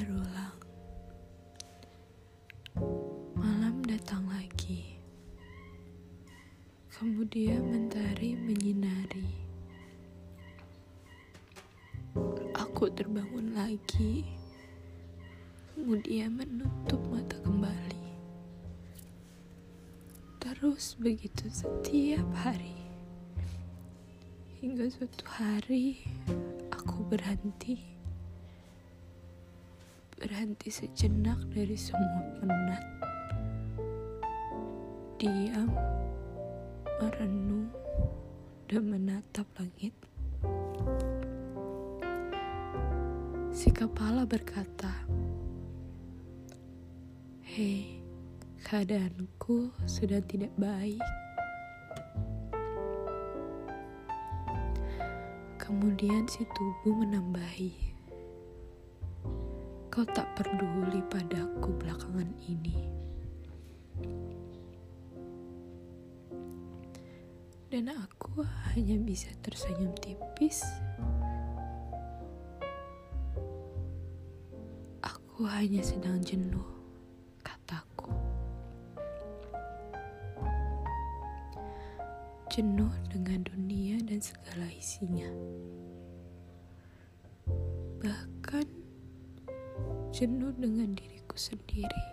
berulang. Malam datang lagi. Kemudian mentari menyinari. Aku terbangun lagi. Kemudian menutup mata kembali. Terus begitu setiap hari. Hingga suatu hari aku berhenti Berhenti sejenak dari semua penat. Diam, merenung, dan menatap langit. Si kepala berkata, "Hei, keadaanku sudah tidak baik." Kemudian si tubuh menambahi, "Kau tak peduli padaku belakangan ini." Dan aku hanya bisa tersenyum tipis. Aku hanya sedang jenuh, kataku. Jenuh dengan dunia dan segala isinya. Bahkan jenuh dengan diriku sendiri.